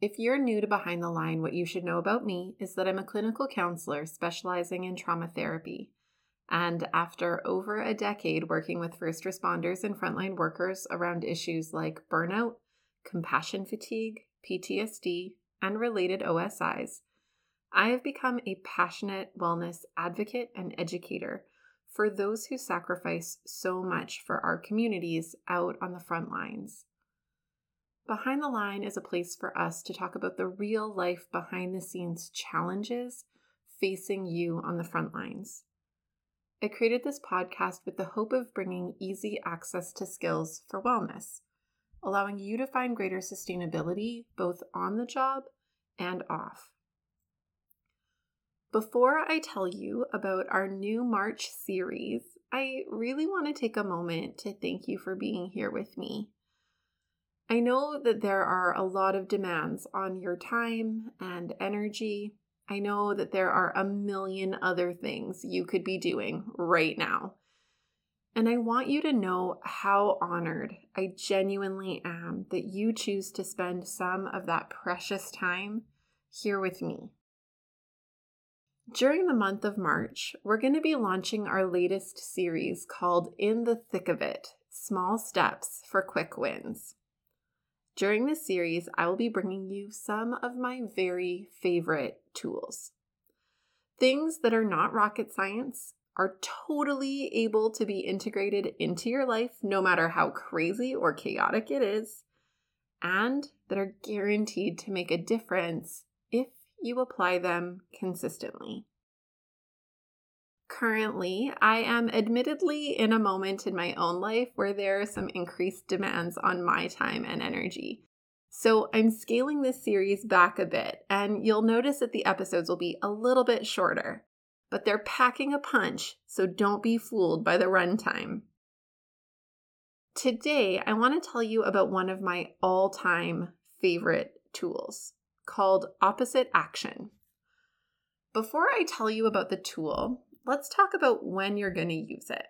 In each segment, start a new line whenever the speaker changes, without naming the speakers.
If you're new to Behind the Line, what you should know about me is that I'm a clinical counselor specializing in trauma therapy. And after over a decade working with first responders and frontline workers around issues like burnout, compassion fatigue, PTSD, and related OSIs, I have become a passionate wellness advocate and educator for those who sacrifice so much for our communities out on the front lines. Behind the Line is a place for us to talk about the real life behind the scenes challenges facing you on the front lines. I created this podcast with the hope of bringing easy access to skills for wellness, allowing you to find greater sustainability both on the job and off. Before I tell you about our new March series, I really want to take a moment to thank you for being here with me. I know that there are a lot of demands on your time and energy. I know that there are a million other things you could be doing right now. And I want you to know how honored I genuinely am that you choose to spend some of that precious time here with me. During the month of March, we're going to be launching our latest series called In the Thick of It Small Steps for Quick Wins. During this series, I will be bringing you some of my very favorite tools. Things that are not rocket science, are totally able to be integrated into your life no matter how crazy or chaotic it is, and that are guaranteed to make a difference if you apply them consistently. Currently, I am admittedly in a moment in my own life where there are some increased demands on my time and energy. So I'm scaling this series back a bit, and you'll notice that the episodes will be a little bit shorter, but they're packing a punch, so don't be fooled by the runtime. Today, I want to tell you about one of my all time favorite tools called Opposite Action. Before I tell you about the tool, let's talk about when you're going to use it.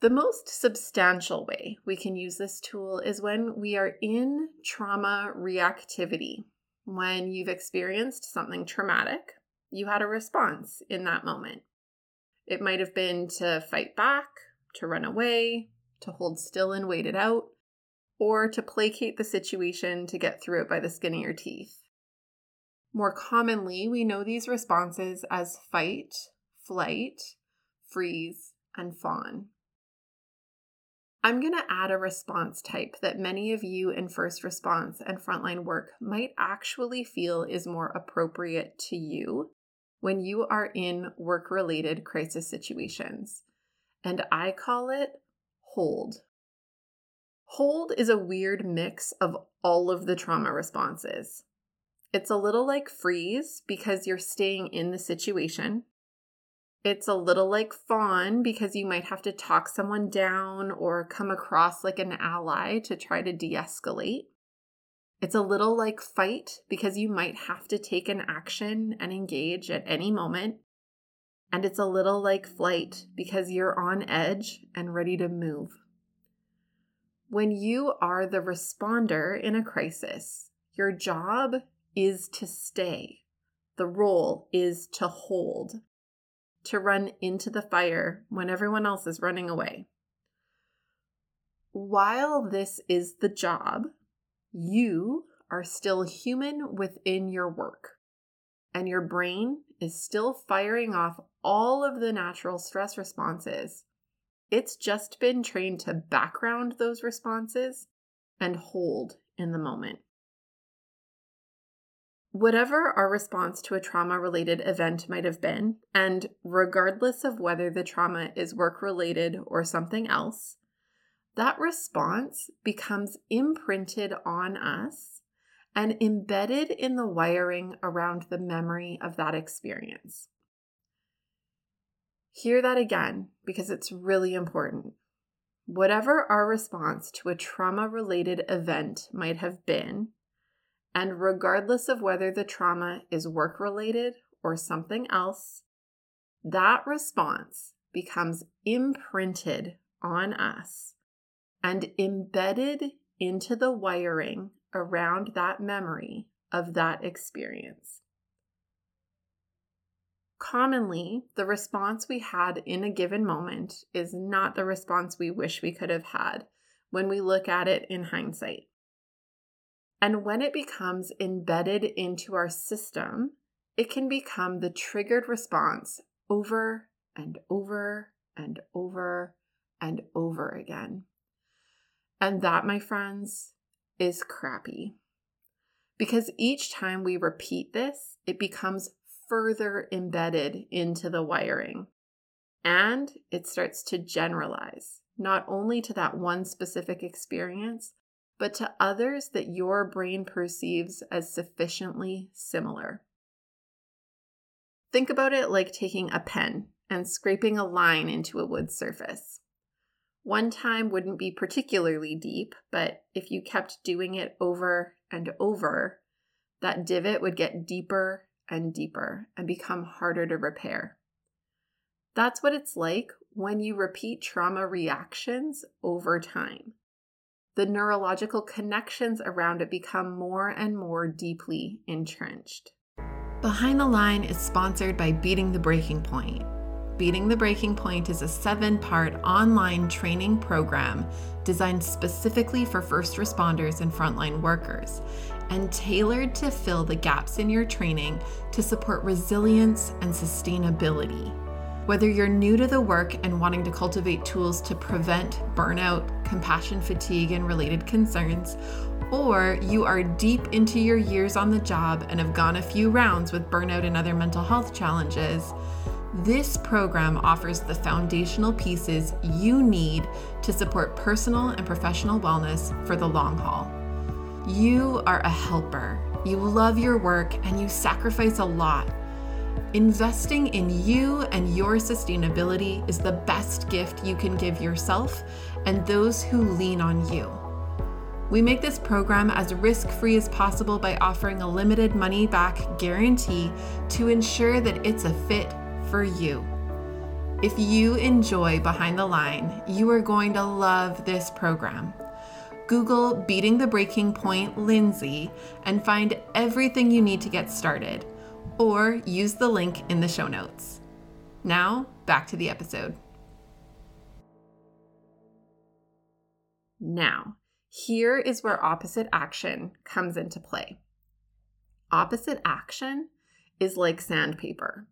The most substantial way we can use this tool is when we are in trauma reactivity. When you've experienced something traumatic, you had a response in that moment. It might have been to fight back, to run away, to hold still and wait it out, or to placate the situation to get through it by the skin of your teeth. More commonly, we know these responses as fight, flight, freeze, and fawn. I'm going to add a response type that many of you in first response and frontline work might actually feel is more appropriate to you when you are in work related crisis situations. And I call it hold. Hold is a weird mix of all of the trauma responses. It's a little like freeze because you're staying in the situation. It's a little like fawn because you might have to talk someone down or come across like an ally to try to de escalate. It's a little like fight because you might have to take an action and engage at any moment. And it's a little like flight because you're on edge and ready to move. When you are the responder in a crisis, your job is to stay. The role is to hold to run into the fire when everyone else is running away. While this is the job, you are still human within your work, and your brain is still firing off all of the natural stress responses. It's just been trained to background those responses and hold in the moment. Whatever our response to a trauma related event might have been, and regardless of whether the trauma is work related or something else, that response becomes imprinted on us and embedded in the wiring around the memory of that experience. Hear that again because it's really important. Whatever our response to a trauma related event might have been, and regardless of whether the trauma is work related or something else, that response becomes imprinted on us and embedded into the wiring around that memory of that experience. Commonly, the response we had in a given moment is not the response we wish we could have had when we look at it in hindsight. And when it becomes embedded into our system, it can become the triggered response over and over and over and over again. And that, my friends, is crappy. Because each time we repeat this, it becomes further embedded into the wiring. And it starts to generalize, not only to that one specific experience, but to others that your brain perceives as sufficiently similar. Think about it like taking a pen and scraping a line into a wood surface. One time wouldn't be particularly deep, but if you kept doing it over and over, that divot would get deeper and deeper and become harder to repair. That's what it's like when you repeat trauma reactions over time. The neurological connections around it become more and more deeply entrenched.
Behind the Line is sponsored by Beating the Breaking Point Beating the Breaking Point is a seven part online training program designed specifically for first responders and frontline workers and tailored to fill the gaps in your training to support resilience and sustainability. Whether you're new to the work and wanting to cultivate tools to prevent burnout, compassion fatigue, and related concerns, or you are deep into your years on the job and have gone a few rounds with burnout and other mental health challenges, this program offers the foundational pieces you need to support personal and professional wellness for the long haul. You are a helper. You love your work and you sacrifice a lot. Investing in you and your sustainability is the best gift you can give yourself and those who lean on you. We make this program as risk free as possible by offering a limited money back guarantee to ensure that it's a fit for you. If you enjoy Behind the Line, you are going to love this program. Google Beating the Breaking Point Lindsay and find everything you need to get started, or use the link in the show notes. Now, back to the episode.
Now, here is where opposite action comes into play. Opposite action is like sandpaper.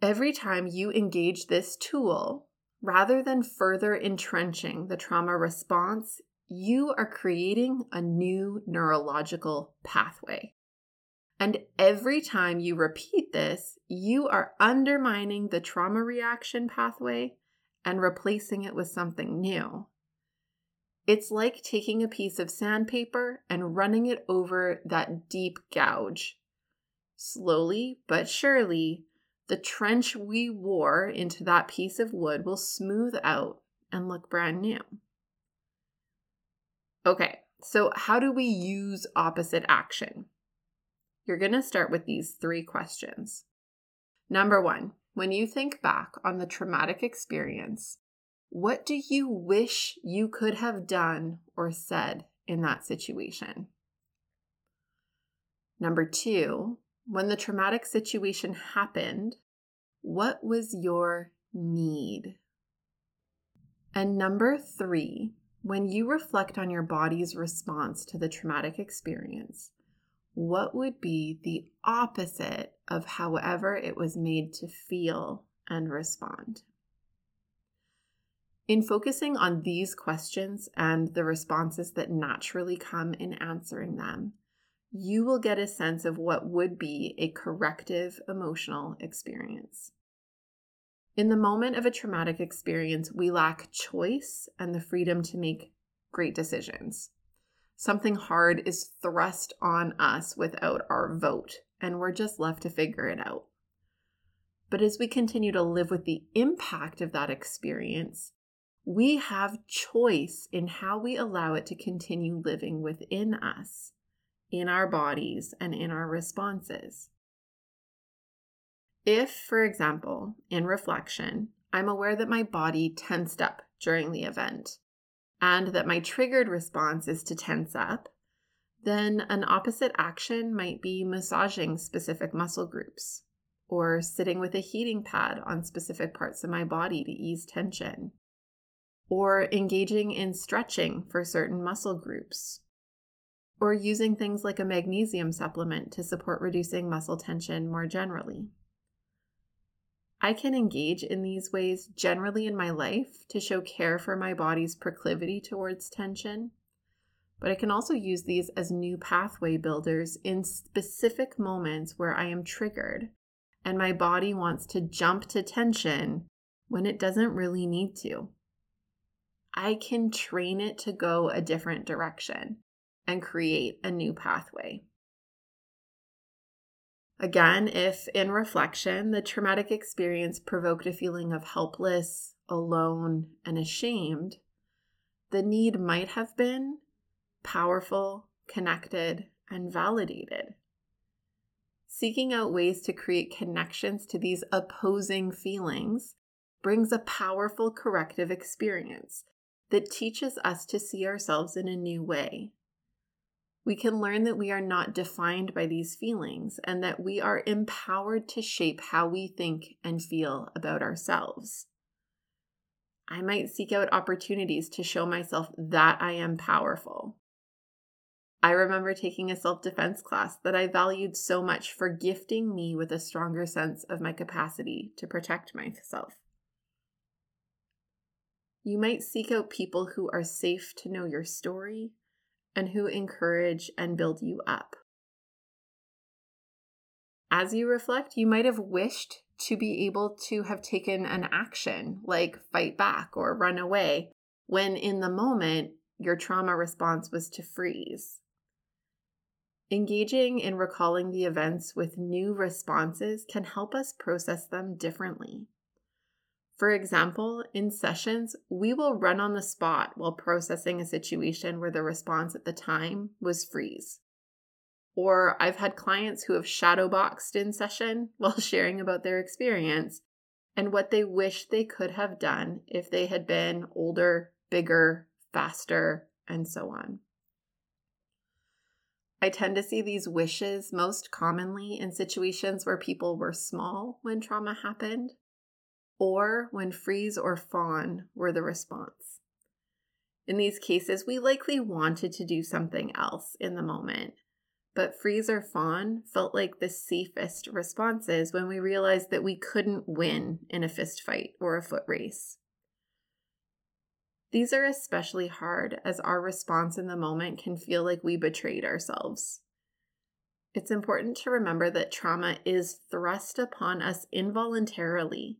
Every time you engage this tool, rather than further entrenching the trauma response, you are creating a new neurological pathway. And every time you repeat this, you are undermining the trauma reaction pathway and replacing it with something new. It's like taking a piece of sandpaper and running it over that deep gouge. Slowly but surely, the trench we wore into that piece of wood will smooth out and look brand new. Okay, so how do we use opposite action? You're going to start with these three questions. Number one, when you think back on the traumatic experience, what do you wish you could have done or said in that situation? Number two, when the traumatic situation happened, what was your need? And number three, when you reflect on your body's response to the traumatic experience, what would be the opposite of however it was made to feel and respond? In focusing on these questions and the responses that naturally come in answering them, you will get a sense of what would be a corrective emotional experience. In the moment of a traumatic experience, we lack choice and the freedom to make great decisions. Something hard is thrust on us without our vote, and we're just left to figure it out. But as we continue to live with the impact of that experience, we have choice in how we allow it to continue living within us, in our bodies, and in our responses. If, for example, in reflection, I'm aware that my body tensed up during the event and that my triggered response is to tense up, then an opposite action might be massaging specific muscle groups or sitting with a heating pad on specific parts of my body to ease tension or engaging in stretching for certain muscle groups or using things like a magnesium supplement to support reducing muscle tension more generally. I can engage in these ways generally in my life to show care for my body's proclivity towards tension, but I can also use these as new pathway builders in specific moments where I am triggered and my body wants to jump to tension when it doesn't really need to. I can train it to go a different direction and create a new pathway. Again, if in reflection the traumatic experience provoked a feeling of helpless, alone, and ashamed, the need might have been powerful, connected, and validated. Seeking out ways to create connections to these opposing feelings brings a powerful corrective experience that teaches us to see ourselves in a new way we can learn that we are not defined by these feelings and that we are empowered to shape how we think and feel about ourselves. I might seek out opportunities to show myself that I am powerful. I remember taking a self defense class that I valued so much for gifting me with a stronger sense of my capacity to protect myself. You might seek out people who are safe to know your story and who encourage and build you up. As you reflect, you might have wished to be able to have taken an action like fight back or run away, when in the moment your trauma response was to freeze. Engaging in recalling the events with new responses can help us process them differently. For example, in sessions, we will run on the spot while processing a situation where the response at the time was freeze. Or I've had clients who have shadowboxed in session while sharing about their experience and what they wish they could have done if they had been older, bigger, faster, and so on. I tend to see these wishes most commonly in situations where people were small when trauma happened or when freeze or fawn were the response. In these cases, we likely wanted to do something else in the moment, but freeze or fawn felt like the safest responses when we realized that we couldn't win in a fist fight or a foot race. These are especially hard as our response in the moment can feel like we betrayed ourselves. It's important to remember that trauma is thrust upon us involuntarily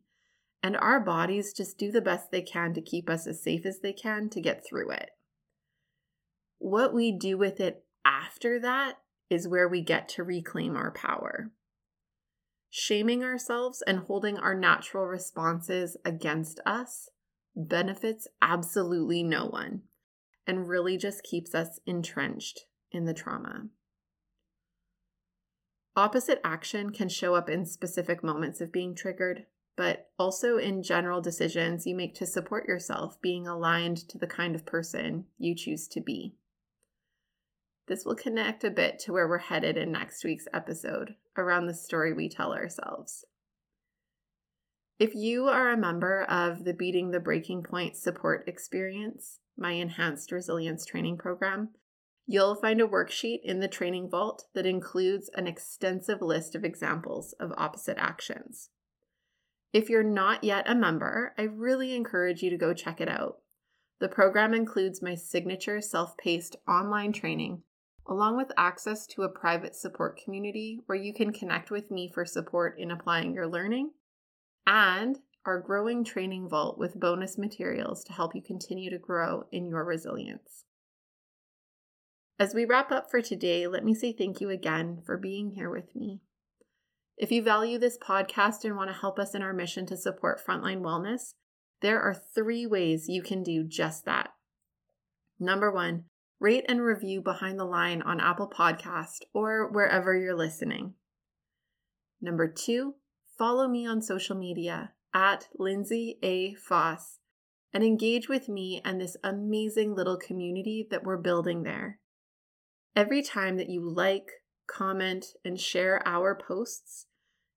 and our bodies just do the best they can to keep us as safe as they can to get through it. What we do with it after that is where we get to reclaim our power. Shaming ourselves and holding our natural responses against us benefits absolutely no one and really just keeps us entrenched in the trauma. Opposite action can show up in specific moments of being triggered, but also in general decisions you make to support yourself being aligned to the kind of person you choose to be. This will connect a bit to where we're headed in next week's episode around the story we tell ourselves. If you are a member of the Beating the Breaking Point support experience, my enhanced resilience training program, you'll find a worksheet in the training vault that includes an extensive list of examples of opposite actions. If you're not yet a member, I really encourage you to go check it out. The program includes my signature self paced online training, along with access to a private support community where you can connect with me for support in applying your learning, and our growing training vault with bonus materials to help you continue to grow in your resilience. As we wrap up for today, let me say thank you again for being here with me. If you value this podcast and want to help us in our mission to support frontline wellness, there are three ways you can do just that. Number one, rate and review Behind the Line on Apple Podcast or wherever you're listening. Number two, follow me on social media at Lindsay A. Foss and engage with me and this amazing little community that we're building there. Every time that you like, comment, and share our posts,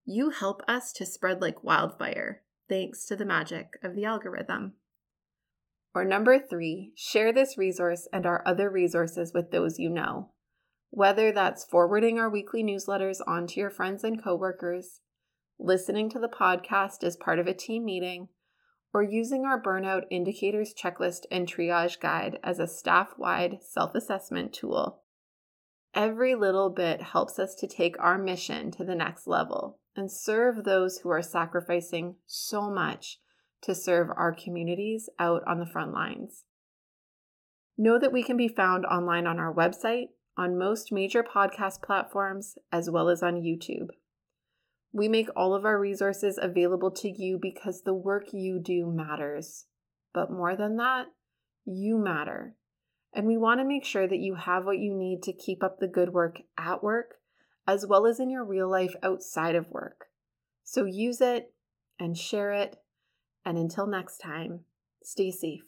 you help us to spread like wildfire, thanks to the magic of the algorithm. Or number three, share this resource and our other resources with those you know. Whether that's forwarding our weekly newsletters on to your friends and coworkers, listening to the podcast as part of a team meeting, or using our burnout indicators checklist and triage guide as a staff wide self assessment tool. Every little bit helps us to take our mission to the next level and serve those who are sacrificing so much to serve our communities out on the front lines. Know that we can be found online on our website, on most major podcast platforms, as well as on YouTube. We make all of our resources available to you because the work you do matters. But more than that, you matter. And we want to make sure that you have what you need to keep up the good work at work as well as in your real life outside of work. So use it and share it. And until next time, stay safe.